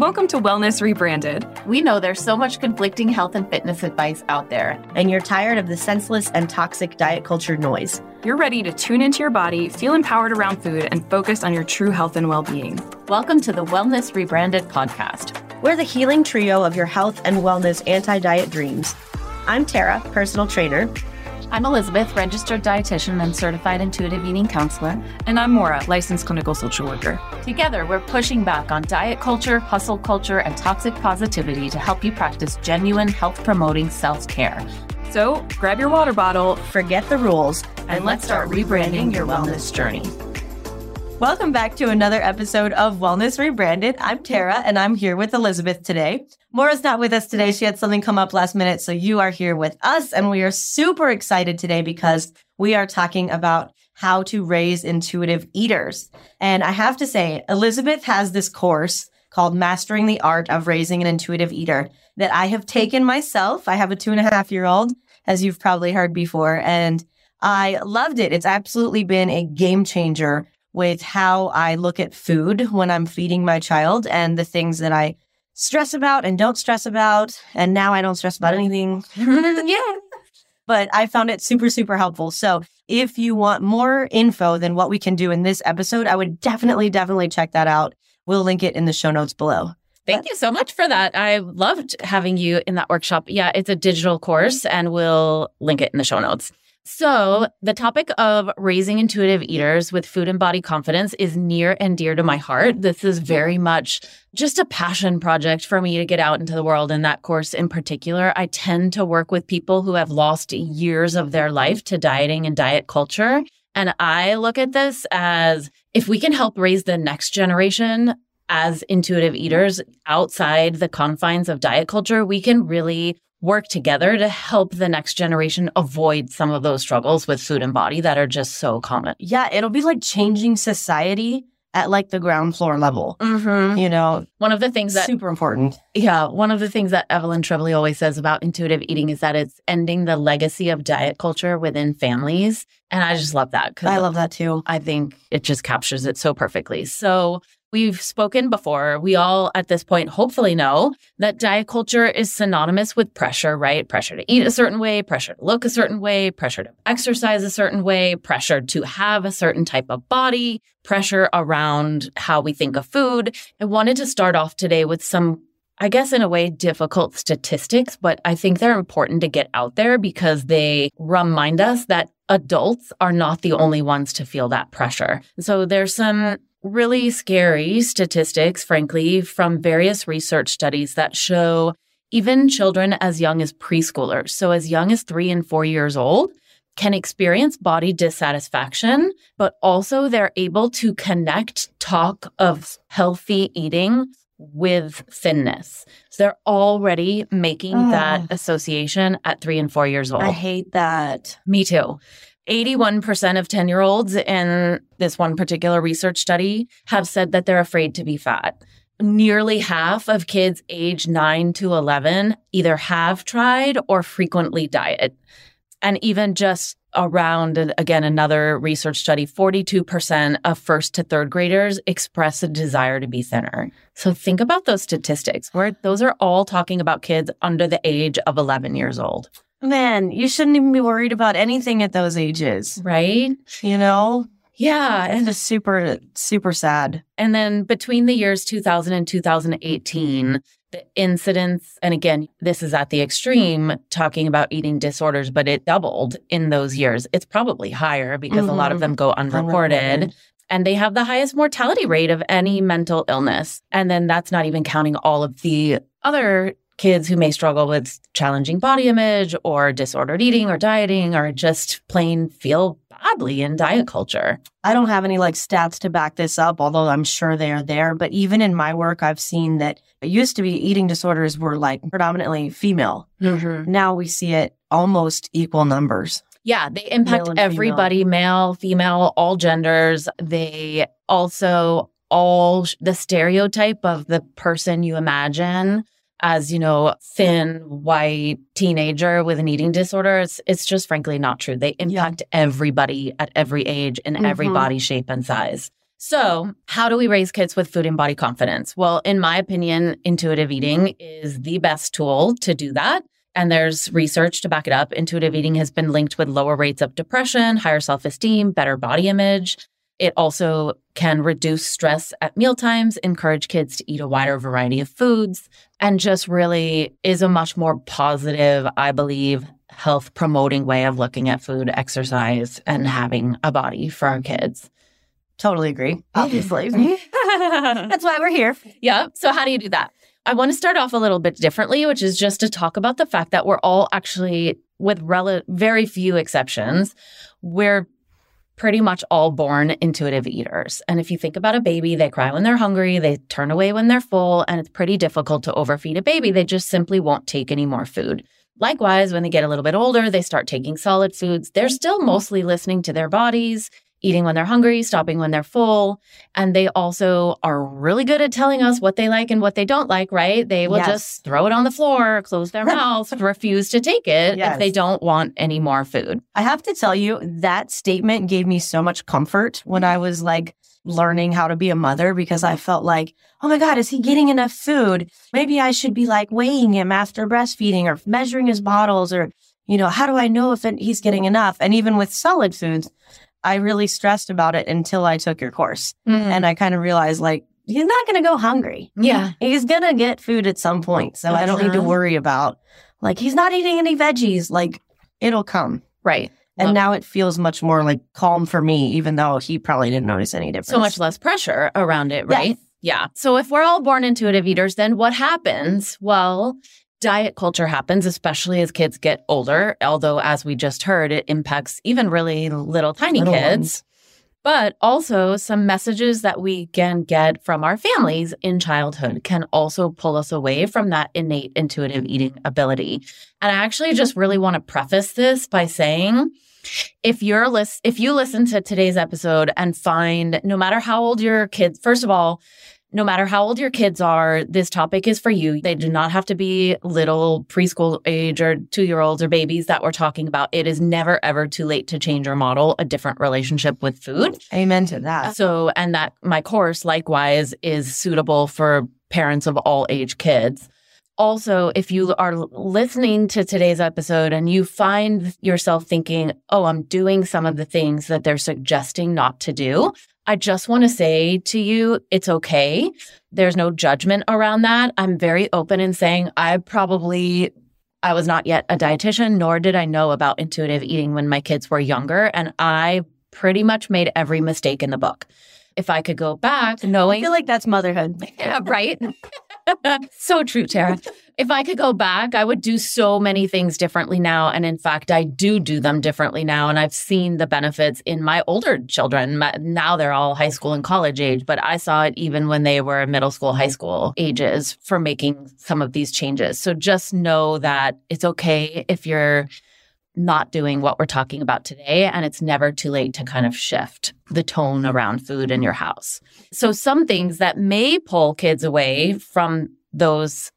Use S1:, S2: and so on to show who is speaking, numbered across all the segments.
S1: Welcome to Wellness Rebranded.
S2: We know there's so much conflicting health and fitness advice out there.
S3: And you're tired of the senseless and toxic diet culture noise.
S1: You're ready to tune into your body, feel empowered around food, and focus on your true health and well being.
S2: Welcome to the Wellness Rebranded podcast.
S3: We're the healing trio of your health and wellness anti diet dreams. I'm Tara, personal trainer.
S2: I'm Elizabeth, registered dietitian and certified intuitive eating counselor.
S1: And I'm Maura, licensed clinical social worker.
S2: Together, we're pushing back on diet culture, hustle culture, and toxic positivity to help you practice genuine health promoting self care.
S1: So grab your water bottle,
S3: forget the rules,
S2: and, and let's start rebranding your wellness journey.
S3: Welcome back to another episode of Wellness Rebranded. I'm Tara and I'm here with Elizabeth today. Maura's not with us today. She had something come up last minute. So you are here with us and we are super excited today because we are talking about how to raise intuitive eaters. And I have to say, Elizabeth has this course called Mastering the Art of Raising an Intuitive Eater that I have taken myself. I have a two and a half year old, as you've probably heard before, and I loved it. It's absolutely been a game changer with how I look at food when I'm feeding my child and the things that I stress about and don't stress about. And now I don't stress about anything. yeah. But I found it super, super helpful. So if you want more info than what we can do in this episode, I would definitely, definitely check that out. We'll link it in the show notes below.
S4: Thank you so much for that. I loved having you in that workshop. Yeah, it's a digital course and we'll link it in the show notes. So, the topic of raising intuitive eaters with food and body confidence is near and dear to my heart. This is very much just a passion project for me to get out into the world. In that course in particular, I tend to work with people who have lost years of their life to dieting and diet culture. And I look at this as if we can help raise the next generation as intuitive eaters outside the confines of diet culture, we can really work together to help the next generation avoid some of those struggles with food and body that are just so common.
S3: Yeah, it'll be like changing society at like the ground floor level. Mm-hmm. You know,
S4: one of the things that
S3: super important.
S4: Yeah, one of the things that Evelyn Tribole always says about intuitive eating is that it's ending the legacy of diet culture within families, and I just love that.
S3: I love that too.
S4: I think it just captures it so perfectly. So We've spoken before. We all at this point hopefully know that diet culture is synonymous with pressure, right? Pressure to eat a certain way, pressure to look a certain way, pressure to exercise a certain way, pressure to have a certain type of body, pressure around how we think of food. I wanted to start off today with some I guess in a way, difficult statistics, but I think they're important to get out there because they remind us that adults are not the only ones to feel that pressure. So there's some really scary statistics, frankly, from various research studies that show even children as young as preschoolers, so as young as three and four years old, can experience body dissatisfaction, but also they're able to connect talk of healthy eating with thinness. So they're already making that ah. association at three and four years old. I
S3: hate that.
S4: Me too. 81% of 10 year olds in this one particular research study have said that they're afraid to be fat. Nearly half of kids age 9 to 11 either have tried or frequently diet. And even just around, again, another research study, 42% of first to third graders express a desire to be thinner. So think about those statistics where those are all talking about kids under the age of 11 years old.
S3: Man, you shouldn't even be worried about anything at those ages.
S4: Right?
S3: You know?
S4: Yeah.
S3: And it's super, super sad.
S4: And then between the years 2000 and 2018, the incidence, and again, this is at the extreme talking about eating disorders, but it doubled in those years. It's probably higher because mm-hmm. a lot of mm-hmm. them go unreported. unreported. And they have the highest mortality rate of any mental illness. And then that's not even counting all of the other kids who may struggle with challenging body image or disordered eating or dieting or just plain feel badly in diet culture.
S3: I don't have any like stats to back this up, although I'm sure they are there. But even in my work, I've seen that it used to be eating disorders were like predominantly female. Mm-hmm. Now we see it almost equal numbers.
S4: Yeah, they impact everybody female. male, female, all genders. They also all the stereotype of the person you imagine as, you know, thin, white teenager with an eating disorder. It's, it's just frankly not true. They impact yeah. everybody at every age in mm-hmm. every body shape and size. So, how do we raise kids with food and body confidence? Well, in my opinion, intuitive eating is the best tool to do that. And there's research to back it up. Intuitive eating has been linked with lower rates of depression, higher self esteem, better body image. It also can reduce stress at mealtimes, encourage kids to eat a wider variety of foods, and just really is a much more positive, I believe, health promoting way of looking at food, exercise, and having a body for our kids.
S3: Totally agree. Obviously. That's why we're here.
S4: Yeah. So, how do you do that? I want to start off a little bit differently, which is just to talk about the fact that we're all actually, with rel- very few exceptions, we're pretty much all born intuitive eaters. And if you think about a baby, they cry when they're hungry, they turn away when they're full, and it's pretty difficult to overfeed a baby. They just simply won't take any more food. Likewise, when they get a little bit older, they start taking solid foods. They're still mostly listening to their bodies eating when they're hungry, stopping when they're full. And they also are really good at telling us mm-hmm. what they like and what they don't like, right? They will
S3: Yes.
S4: just throw it on the floor, close their mouth, refuse to take it
S3: Yes.
S4: if they don't want any more food.
S3: I have to tell you, that statement gave me so much comfort when I was like learning how to be a mother because I felt like, oh my God, is he getting enough food? Maybe I should be like weighing him after breastfeeding or measuring his bottles or, you know, how do I know if it- he's getting enough? And even with solid foods, I really stressed about it until I took your course. And I kind of realized like, he's not going to go hungry.
S4: yeah.
S3: He's going to get food at some point. So I don't need to
S4: Uh-huh.
S3: worry about like, he's not eating any veggies. Like, it'll come.
S4: Right.
S3: And
S4: Love-
S3: now it feels much more like calm for me, even though he probably didn't notice any difference.
S4: so much less pressure around it,
S3: Yes.
S4: right? Yeah. So if we're all born intuitive eaters, then what happens? Well, diet culture happens, especially as kids get older. Although, as we just heard, it impacts even really little tiny
S3: Little
S4: kids.
S3: ones.
S4: But also, some messages that we can get from our families in childhood can also pull us away from that innate intuitive eating ability. And I actually just really want to preface this by saying, if you're list if you listen to today's episode and find no matter how old your kids, first of all, no matter how old your kids are, this topic is for you. They do not have to be little preschool age or two year olds or babies that we're talking about. It is never, ever too late to change or model a different relationship with food.
S3: Amen to that.
S4: So, and that my course likewise is suitable for parents of all age kids. Also, if you are listening to today's episode and you find yourself thinking, oh, I'm doing some of the things that they're suggesting not to do, I just want to say to you, it's okay. There's no judgment around that. I'm very open in saying I probably I was not yet a dietitian, nor did I know about intuitive eating when my kids were younger. And I pretty much made every mistake in the book. If I could go back knowing I
S3: feel like that's motherhood.
S4: yeah, right. so true, Tara. If I could go back, I would do so many things differently now. And in fact, I do do them differently now. And I've seen the benefits in my older children. Now they're all high school and college age, but I saw it even when they were middle school, high school ages for making some of these changes. So just know that it's okay if you're not doing what we're talking about today. And it's never too late to kind of shift the tone around food in your house. So, some things that may pull kids away from those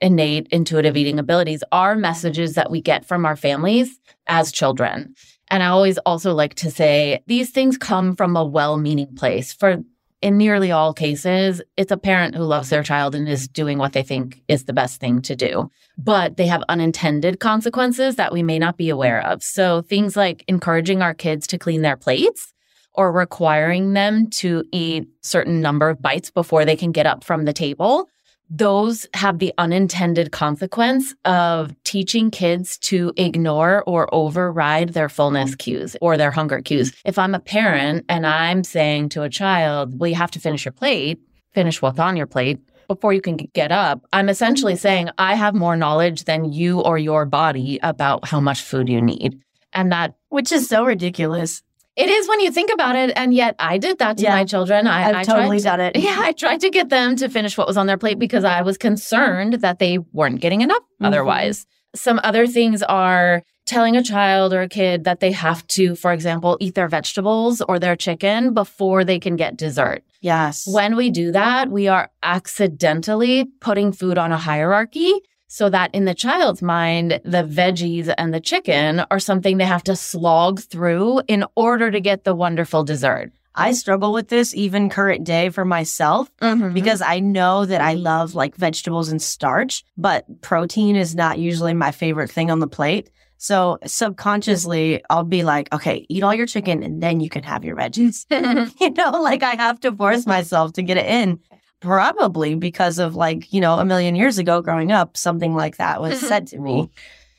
S4: innate intuitive eating abilities are messages that we get from our families as children. And I always also like to say these things come from a well meaning place. For in nearly all cases, it's a parent who loves their mm-hmm. child and is doing what they think is the best thing to do. But they have unintended consequences that we may not be aware of. So things like encouraging our kids to clean their plates or requiring them to eat certain number of bites before they can get up from the table those have the unintended consequence of teaching kids to ignore or override their fullness mm-hmm. cues or their hunger cues. If I'm a parent and I'm saying to a child, well, you have to finish your plate, finish what's on your plate before you can get up, I'm essentially mm-hmm. saying, I have more knowledge than you or your body about how much food you need. And that
S3: Which is so ridiculous.
S4: It is when you think about it. And yet I did that to
S3: Yeah.
S4: my children. I,
S3: I've
S4: I
S3: totally
S4: tried
S3: done it.
S4: yeah, I tried to get them to finish what was on their plate because I was concerned that they weren't getting enough
S3: Mhm.
S4: otherwise. Some other things are telling a child or a kid that they have to, for example, eat their vegetables or their chicken before they can get dessert.
S3: Yes.
S4: When we do that, we are accidentally putting food on a hierarchy so that in the child's mind, the veggies and the chicken are something they have to slog through in order to get the wonderful dessert.
S3: I struggle with this even current day for myself
S4: Mhm.
S3: because I know that I love like vegetables and starch, but protein is not usually my favorite thing on the plate. So subconsciously, I'll be like, okay, eat all your chicken and then you can have your veggies. you know, like I have to force myself to get it in. Probably because of like, you know, a million years ago growing up, something like that was mm-hmm. said to me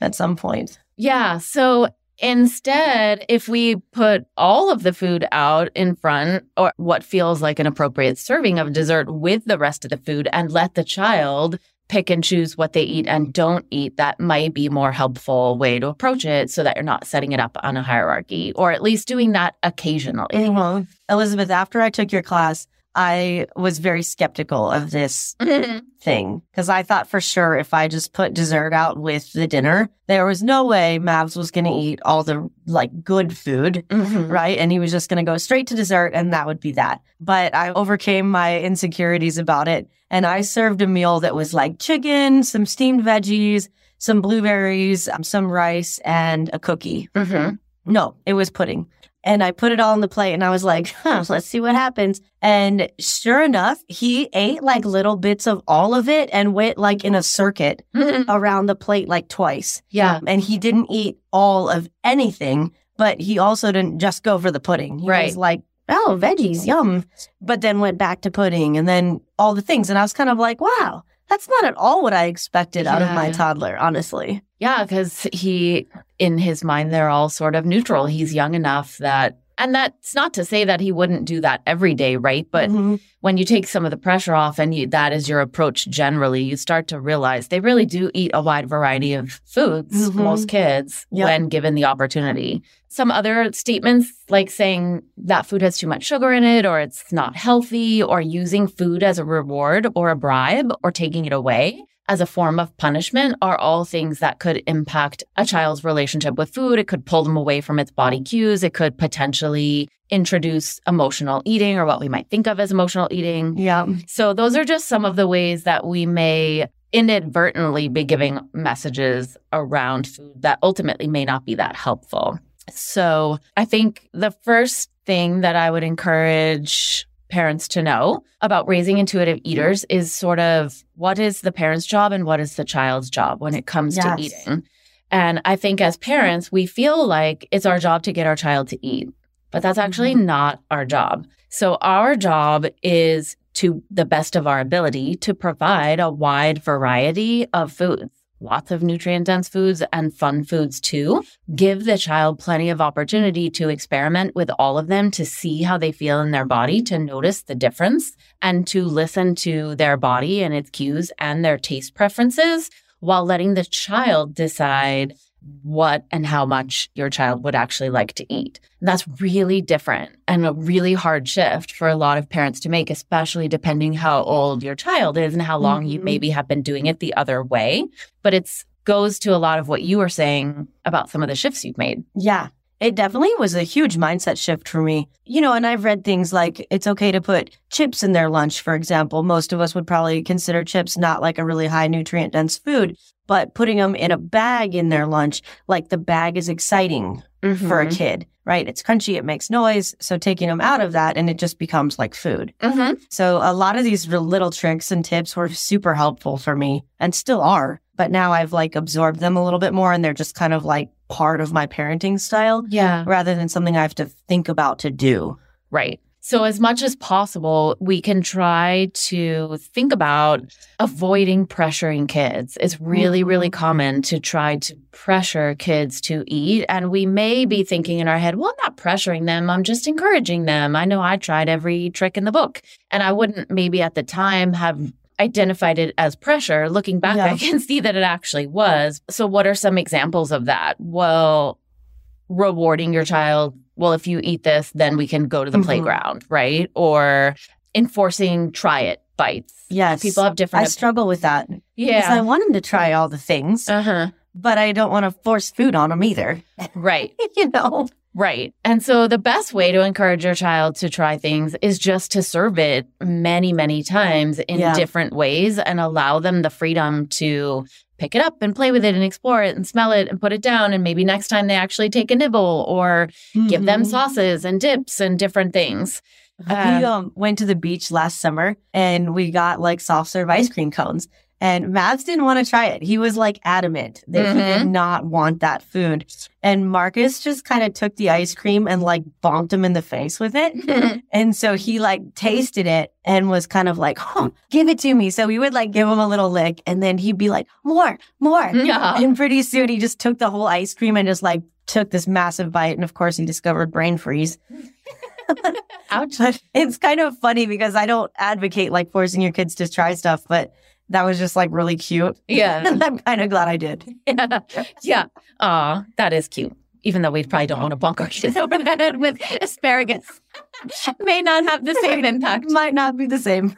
S3: at some point.
S4: Yeah. So instead, if we put all of the food out in front or what feels like an appropriate serving of dessert with the rest of the food and let the child pick and choose what they eat and don't eat, that might be a more helpful way to approach it so that you're not setting it up on a hierarchy or at least doing that occasionally.
S3: Well, Elizabeth, after I took your class, I was very skeptical of this thing because I thought for sure if I just put dessert out with the dinner, there was no way Mavs was going to eat all the like good food,
S4: Mhm.
S3: right? And he was just going to go straight to dessert and that would be that. But I overcame my insecurities about it and I served a meal that was like chicken, some steamed veggies, some blueberries, um, some rice, and a cookie.
S4: Mhm.
S3: No, it was pudding. And I put it all on the plate and I was like, huh, let's see what happens. And sure enough, he ate like little bits of all of it and went like in a circuit
S4: Mhm.
S3: around the plate like twice.
S4: Yeah.
S3: And he didn't eat all of anything, but he also didn't just go for the pudding. He
S4: Right.
S3: was like, oh, veggies, yum. But then went back to pudding and then all the things. And I was kind of like, wow, that's not at all what I expected out of my toddler, honestly.
S4: Yeah, because he, in his mind, they're all sort of neutral. He's young enough that, and that's not to say that he wouldn't do that every day, right? But
S3: Mhm.
S4: when you take some of the pressure off and you, that is your approach generally, you start to realize they really do eat a wide variety of foods,
S3: Mhm.
S4: most kids,
S3: Yep.
S4: when given the opportunity. Some other statements like saying that food has too much sugar in it or it's not healthy or using food as a reward or a bribe or taking it away as a form of punishment are all things that could impact a child's relationship with food. It could pull them away from its body cues. It could potentially introduce emotional eating or what we might think of as emotional eating.
S3: Yeah.
S4: So, those are just some of the ways that we may inadvertently be giving messages around food that ultimately may not be that helpful. So, I think the first thing that I would encourage parents to know about raising intuitive eaters is sort of what is the parent's job and what is the child's job when it comes
S3: Yes.
S4: to eating. And I think as parents, we feel like it's our job to get our child to eat, but that's actually mm-hmm. not our job. So our job is to the best of our ability to provide a wide variety of foods. Lots of nutrient dense foods and fun foods too. Give the child plenty of opportunity to experiment with all of them to see how they feel in their body, to notice the difference, and to listen to their body and its cues and their taste preferences while letting the child decide what and how much your child would actually like to eat. And that's really different and a really hard shift for a lot of parents to make, especially depending how old your child is and how long you
S3: Mhm.
S4: maybe have been doing it the other way. But it's goes to a lot of what you were saying about some of the shifts you've made.
S3: Yeah. It definitely was a huge mindset shift for me. You know, and I've read things like it's okay to put chips in their lunch, for example. Most of us would probably consider chips not like a really high nutrient dense food, but putting them in a bag in their lunch, like the bag is exciting for a
S4: Mhm.
S3: kid, right? It's crunchy, it makes noise. So taking them out of that and it just becomes like food.
S4: Mhm.
S3: So a lot of these little tricks and tips were super helpful for me and still are. But now I've like absorbed them a little bit more and they're just kind of like part of my parenting style
S4: Yeah.
S3: rather than something I have to think about to do.
S4: Right. So, as much as possible, we can try to think about avoiding pressuring kids. It's really, really mm-hmm. common to try to pressure kids to eat. And we may be thinking in our head, well, I'm not pressuring them. I'm just encouraging them. I know I tried every trick in the book. And I wouldn't maybe at the time have identified it as pressure. Looking back,
S3: Yeah.
S4: I can see that it actually was. So, what are some examples of that? Well, rewarding your child. Well, if you eat this, then we can go to the
S3: Mhm.
S4: playground, right? Or enforcing try it bites.
S3: Yes.
S4: People have different.
S3: I
S4: different.
S3: struggle with that. Yeah. Because I want them to try all the things,
S4: Uh huh.
S3: but I don't want to force food on them either.
S4: Right.
S3: you know?
S4: Right. And so the best way to encourage your child to try things is just to serve it many, many times in
S3: Yeah.
S4: different ways and allow them the freedom to pick it up and play with it and explore it and smell it and put it down. And maybe next time they actually take a nibble or give them
S3: Mhm.
S4: sauces and dips and different things.
S3: we um, went to the beach last summer and we got like soft serve ice cream cones. And Mads didn't want to try it. He was like adamant that he did mm-hmm. not want that food. And Marcus just kind of took the ice cream and like bonked him in the face with it. and so he like tasted it and was kind of like, oh, give it to me. So we would like give him a little lick and then he'd be like, more, more.
S4: Yeah.
S3: And pretty soon he just took the whole ice cream and just like took this massive bite. And of course he discovered brain freeze.
S4: Ouch.
S3: But it's kind of funny because I don't advocate like forcing your kids to try stuff, but that was just like really cute.
S4: Yeah.
S3: And I'm kind of glad I did.
S4: yeah. Yeah. Aw, that is cute. Even though we probably don't want to bonk our kids over the head with asparagus. May not have the same impact.
S3: Might not be the same.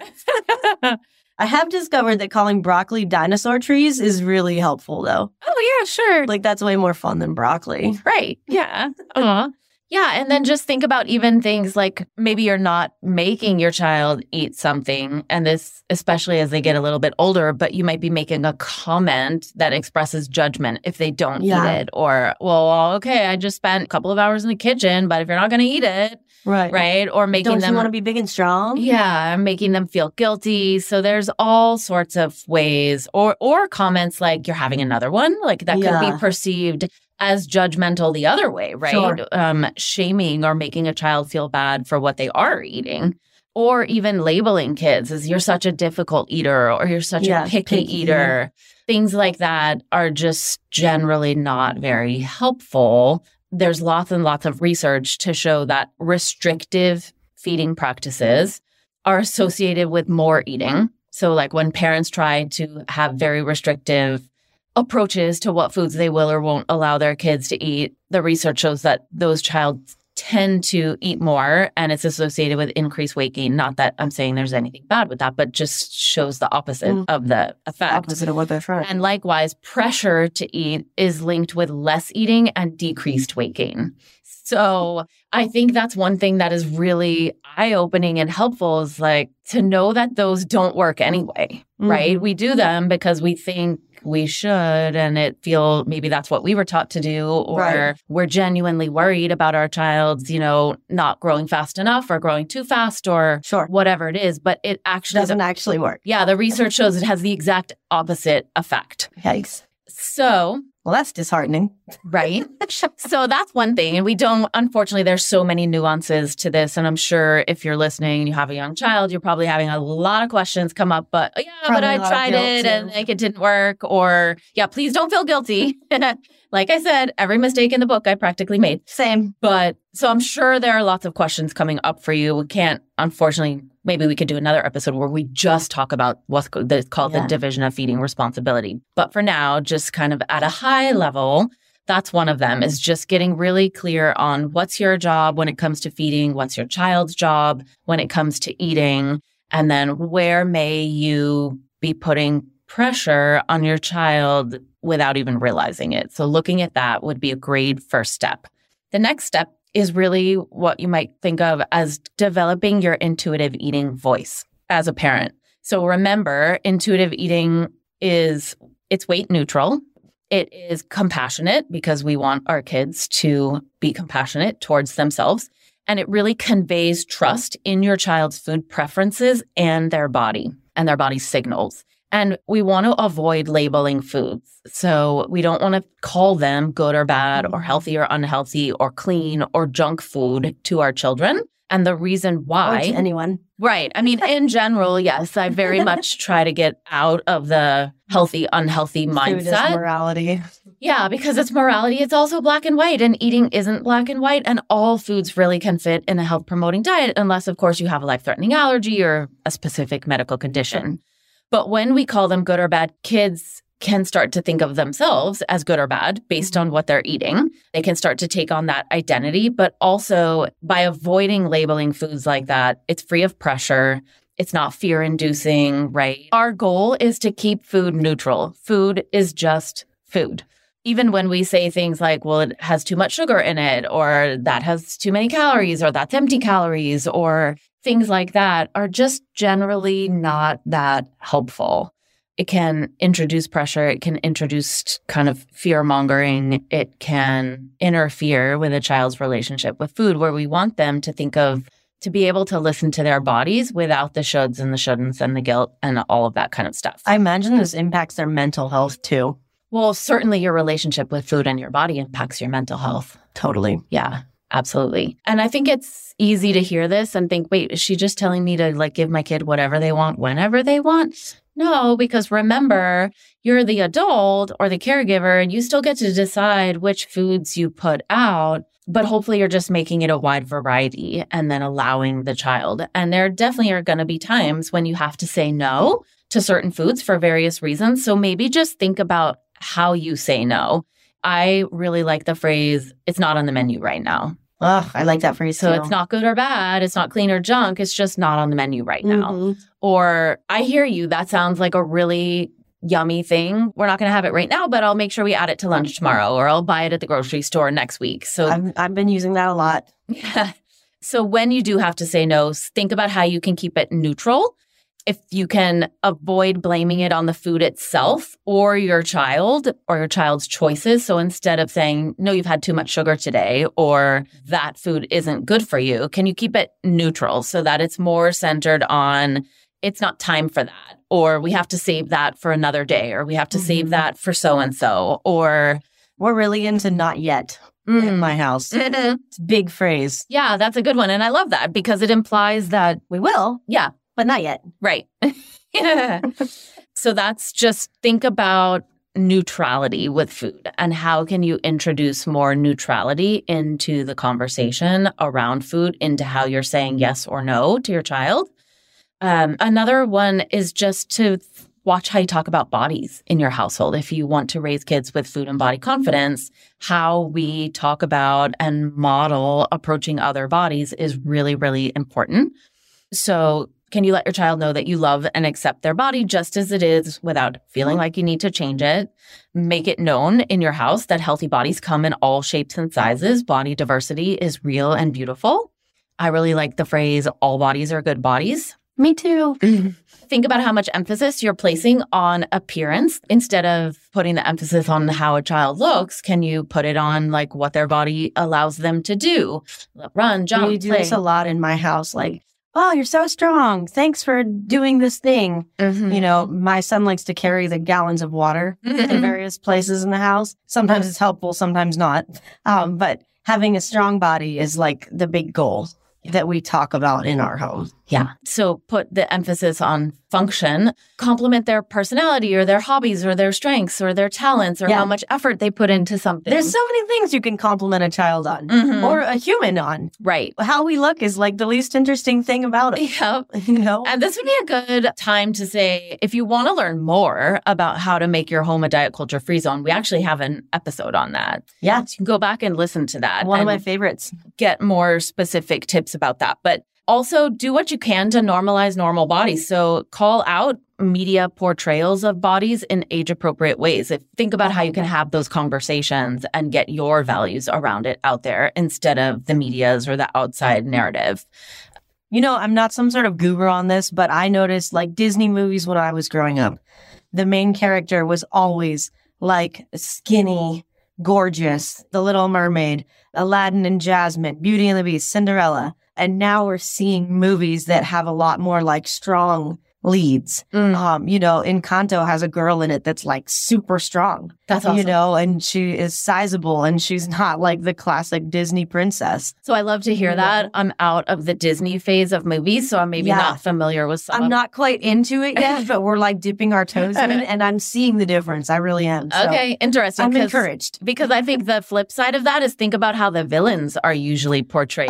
S3: I have discovered that calling broccoli dinosaur trees is really helpful though.
S4: Oh, yeah, sure.
S3: Like that's way more fun than broccoli.
S4: Right. Yeah. Aw. Yeah. And then just think about even things like maybe you're not making your child eat something. And this, especially as they get a little bit older, but you might be making a comment that expresses judgment if they don't
S3: Yeah.
S4: eat it. Or, well, okay, I just spent a couple of hours in the kitchen, but if you're not going to eat it,
S3: Right.
S4: right? Or making
S3: Don't
S4: them
S3: want to be big and strong?
S4: Yeah, making them feel guilty. So there's all sorts of ways or or comments like you're having another one, like that could be perceived as judgmental the other way, right?
S3: Sure.
S4: Um shaming or making a child feel bad for what they are eating. Or even labeling kids as you're such a difficult eater or you're such
S3: Yeah,
S4: a picky,
S3: picky,
S4: eater. Things like that are just generally not very helpful. There's lots and lots of research to show that restrictive feeding practices are associated with more eating. So, like when parents try to have very restrictive approaches to what foods they will or won't allow their kids to eat, the research shows that those child tend to eat more and it's associated with increased weight gain. Not that I'm saying there's anything bad with that, but just shows the opposite
S3: Mm.
S4: of the effect.
S3: Opposite of what they're trying.
S4: And likewise, pressure to eat is linked with less eating and decreased weight gain. So I think that's one thing that is really eye opening and helpful is like to know that those don't work anyway, right? We do them because we think we should and it feel maybe that's what we were taught to do or
S3: Right.
S4: we're genuinely worried about our child's, you know, not growing fast enough or growing too fast or
S3: Sure.
S4: whatever it is, but it actually
S3: Doesn't actually work.
S4: yeah, the research shows it has the exact opposite effect.
S3: Yikes.
S4: So,
S3: Well, that's disheartening.
S4: right. so that's one thing. And we don't, unfortunately, there's so many nuances to this. And I'm sure if you're listening and you have a young child, you're probably having a lot of questions come up. But yeah, but
S3: Probably
S4: I
S3: lot of
S4: tried it
S3: too.
S4: and like it didn't work. Or yeah, please don't feel guilty. like I said, every mistake in the book I practically made.
S3: Same.
S4: But so I'm sure there are lots of questions coming up for you. We can't, unfortunately, maybe we could do another episode where we just talk about what's called
S3: Yeah.
S4: the division of feeding responsibility. But for now, just kind of at a high level, that's one of them is just getting really clear on what's your job when it comes to feeding, what's your child's job when it comes to eating, and then where may you be putting pressure on your child without even realizing it. So looking at that would be a great first step. The next step is really what you might think of as developing your intuitive eating voice as a parent. So remember, intuitive eating is it's weight neutral. It is compassionate because we want our kids to be compassionate towards themselves. And it really conveys trust in your child's food preferences and their body and their body signals. And we want to avoid labeling foods. So we don't want to call them good or bad or healthy or unhealthy or clean or junk food to our children. And the reason why
S3: anyone.
S4: Right. I mean, in general, yes, I very much try to get out of the healthy, unhealthy mindset.
S3: morality.
S4: Yeah, because it's morality. It's also black and white, and eating isn't black and white. And all foods really can fit in a health promoting diet, unless, of course, you have a life threatening allergy or a specific medical condition. But when we call them good or bad, kids can start to think of themselves as good or bad based mm-hmm. on what they're eating. They can start to take on that identity, but also by avoiding labeling foods like that, it's free of pressure. It's not fear inducing, right? Our goal is to keep food neutral. Food is just food. Even when we say things like, well, it has too much sugar in it, or that has too many calories, or that's empty calories, or things like that are just generally not that helpful. It can introduce pressure. It can introduce kind of fear mongering. It can interfere with a child's relationship with food, where we want them to think of to be able to listen to their bodies without the shoulds and the shouldn'ts and the guilt and all of that kind of stuff.
S3: I imagine this impacts their mental health too.
S4: Well, certainly your relationship with food and your body impacts your mental health.
S3: Totally.
S4: Yeah, absolutely. And I think it's easy to hear this and think, wait, is she just telling me to like give my kid whatever they want whenever they want? No, because remember, you're the adult or the caregiver and you still get to decide which foods you put out. But hopefully, you're just making it a wide variety and then allowing the child. And there definitely are going to be times when you have to say no to certain foods for various reasons. So maybe just think about how you say no. I really like the phrase, it's not on the menu right now.
S3: Oh, I like that phrase.
S4: So
S3: too.
S4: it's not good or bad. It's not clean or junk. It's just not on the menu right now.
S3: Mhm.
S4: Or I hear you. That sounds like a really yummy thing. We're not going to have it right now, but I'll make sure we add it to lunch tomorrow or I'll buy it at the grocery store next week. So
S3: I've, I've been using that a lot.
S4: yeah. So when you do have to say no, think about how you can keep it neutral. If you can avoid blaming it on the food itself or your child or your child's choices. So instead of saying, no, you've had too much sugar today or that food isn't good for you, can you keep it neutral so that it's more centered on it's not time for that or we have to save that for another day or we have to save
S3: Mhm.
S4: that for so and so or
S3: We're really into not yet in
S4: Mm.
S3: my house.
S4: Mhm.
S3: It's a big phrase.
S4: yeah, that's a good one. And I love that because it implies that,
S3: We will,
S4: yeah,
S3: but not yet.
S4: Right. yeah. So that's just think about neutrality with food and how can you introduce more neutrality into the conversation around food, into how you're saying yes or no to your child. Um, another one is just to watch how you talk about bodies in your household. If you want to raise kids with food and body confidence, how we talk about and model approaching other bodies is really, really important. So, can you let your child know that you love and accept their body just as it is without feeling mm-hmm. like you need to change it? Make it known in your house that healthy bodies come in all shapes and sizes. Body diversity is real and beautiful. I really like the phrase, all bodies are good bodies.
S3: Me too.
S4: Think about how much emphasis you're placing on appearance instead of putting the emphasis on how a child looks. Can you put it on like what their body allows them to do? Run, jump,
S3: we do
S4: play.
S3: this a lot in my house. Like, oh, you're so strong. Thanks for doing this thing.
S4: Mhm.
S3: You know, my son likes to carry the gallons of water to
S4: Mhm.
S3: various places in the house. Sometimes it's helpful, sometimes not. Um, but having a strong body is like the big goal that we talk about in our home.
S4: Yeah. So put the emphasis on function, complement their personality or their hobbies or their strengths or their talents or
S3: Yeah.
S4: how much effort they put into something.
S3: There's so many things you can compliment a child on
S4: Mhm.
S3: or a human on.
S4: right.
S3: How we look is like the least interesting thing about it.
S4: Yep.
S3: You know?
S4: And this would be a good time to say if you want to learn more about how to make your home a diet culture free zone, we actually have an episode on that.
S3: Yeah.
S4: So you can go back and listen to that.
S3: One of my favorites.
S4: get more specific tips about that. But also do what you can to normalize normal bodies. So call out media portrayals of bodies in age appropriate ways. Think about how you can have those conversations and get your values around it out there instead of the media's or the outside narrative.
S3: You know, I'm not some sort of guru on this, but I noticed like Disney movies when I was growing up, the main character was always like skinny, gorgeous, The Little Mermaid, Aladdin and Jasmine, Beauty and the Beast, Cinderella. And now we're seeing movies that have a lot more like strong leads.
S4: Mm.
S3: Um, you know, Encanto has a girl in it that's like super strong,
S4: That's awesome.
S3: you know, and she is sizable and she's not like the classic Disney princess.
S4: so I love to hear that. I'm out of the Disney phase of movies, so I'm maybe
S3: Yeah.
S4: not familiar with some
S3: I'm
S4: of
S3: not quite into it yet, but we're like dipping our toes in and I'm seeing the difference. I really am. So
S4: Okay, interesting.
S3: I'm encouraged.
S4: Because I think the flip side of that is think about how the villains are usually portrayed.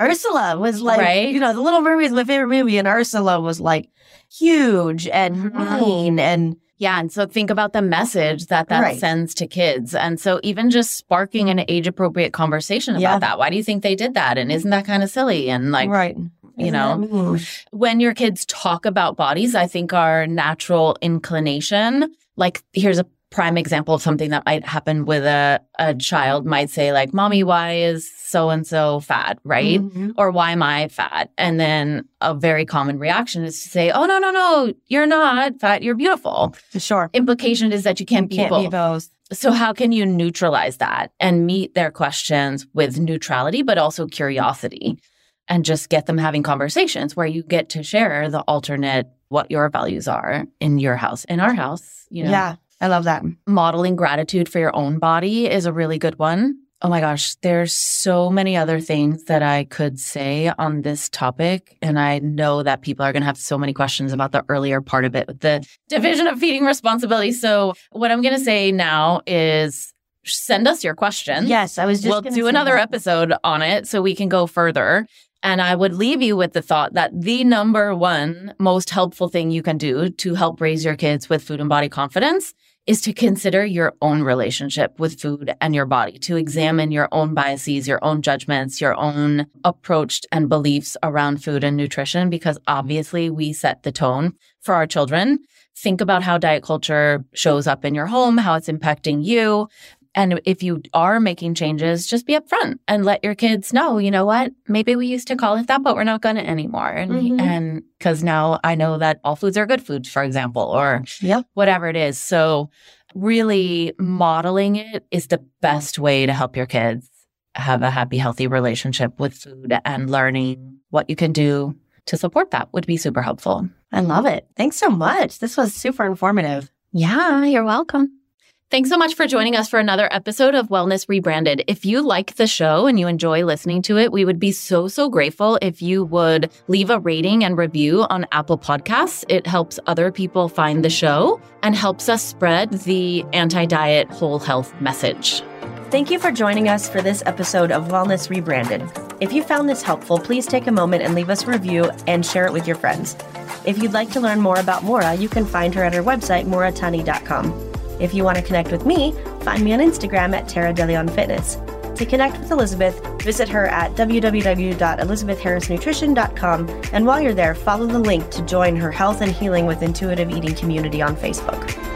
S3: Ursula was like,
S4: Right?
S3: you know, The Little Mermaid is my favorite movie, and Ursula was like huge and
S4: mm-hmm.
S3: mean and
S4: Yeah. And so think about the message that that
S3: Right.
S4: sends to kids. And so even just sparking an age appropriate conversation about
S3: Yeah.
S4: that. Why do you think they did that? And isn't that kind of silly? And like,
S3: right.
S4: you know, when your kids talk about bodies, I think our natural inclination, like here's a prime example of something that might happen with a, a child might say like mommy why is so and so fat right
S3: Mhm.
S4: or why am i fat and then a very common reaction is to say oh no no no you're not fat you're beautiful For
S3: Sure.
S4: implication is that you can't be
S3: Can't
S4: both
S3: be both.
S4: so how can you neutralize that and meet their questions with neutrality but also curiosity and just get them having conversations where you get to share the alternate what your values are in your house in our house you know
S3: Yeah. I love that.
S4: modeling gratitude for your own body is a really good one. Oh my gosh, there's so many other things that I could say on this topic. And I know that people are going to have so many questions about the earlier part of it with the division of feeding responsibility. So, what I'm going to say now is send us your questions.
S3: Yes, I was just
S4: we'll do another
S3: that.
S4: episode on it so we can go further. And I would leave you with the thought that the number one most helpful thing you can do to help raise your kids with food and body confidence is to consider your own relationship with food and your body, to examine your own biases, your own judgments, your own approach and beliefs around food and nutrition, because obviously we set the tone for our children. Think about how diet culture shows up in your home, how it's impacting you. And if you are making changes, just be upfront and let your kids know, you know what? Maybe we used to call it that, but we're not going to anymore. And,
S3: Mhm.
S4: and cause now I know that all foods are good foods, for example, or
S3: Yep.
S4: whatever it is. So really modeling it is the best way to help your kids have a happy, healthy relationship with food and learning what you can do to support that would be super helpful.
S3: I love it. Thanks so much. This was super informative.
S4: Yeah, you're welcome. Thanks so much for joining us for another episode of Wellness Rebranded. If you like the show and you enjoy listening to it, we would be so, so grateful if you would leave a rating and review on Apple Podcasts. It helps other people find the show and helps us spread the anti diet whole health message.
S3: Thank you for joining us for this episode of Wellness Rebranded. If you found this helpful, please take a moment and leave us a review and share it with your friends. If you'd like to learn more about Maura, you can find her at her website, moratani.com. If you want to connect with me, find me on Instagram at Tara DeLeon Fitness. To connect with Elizabeth, visit her at www.elizabethharrisnutrition.com. And while you're there, follow the link to join her Health and Healing with Intuitive Eating community on Facebook.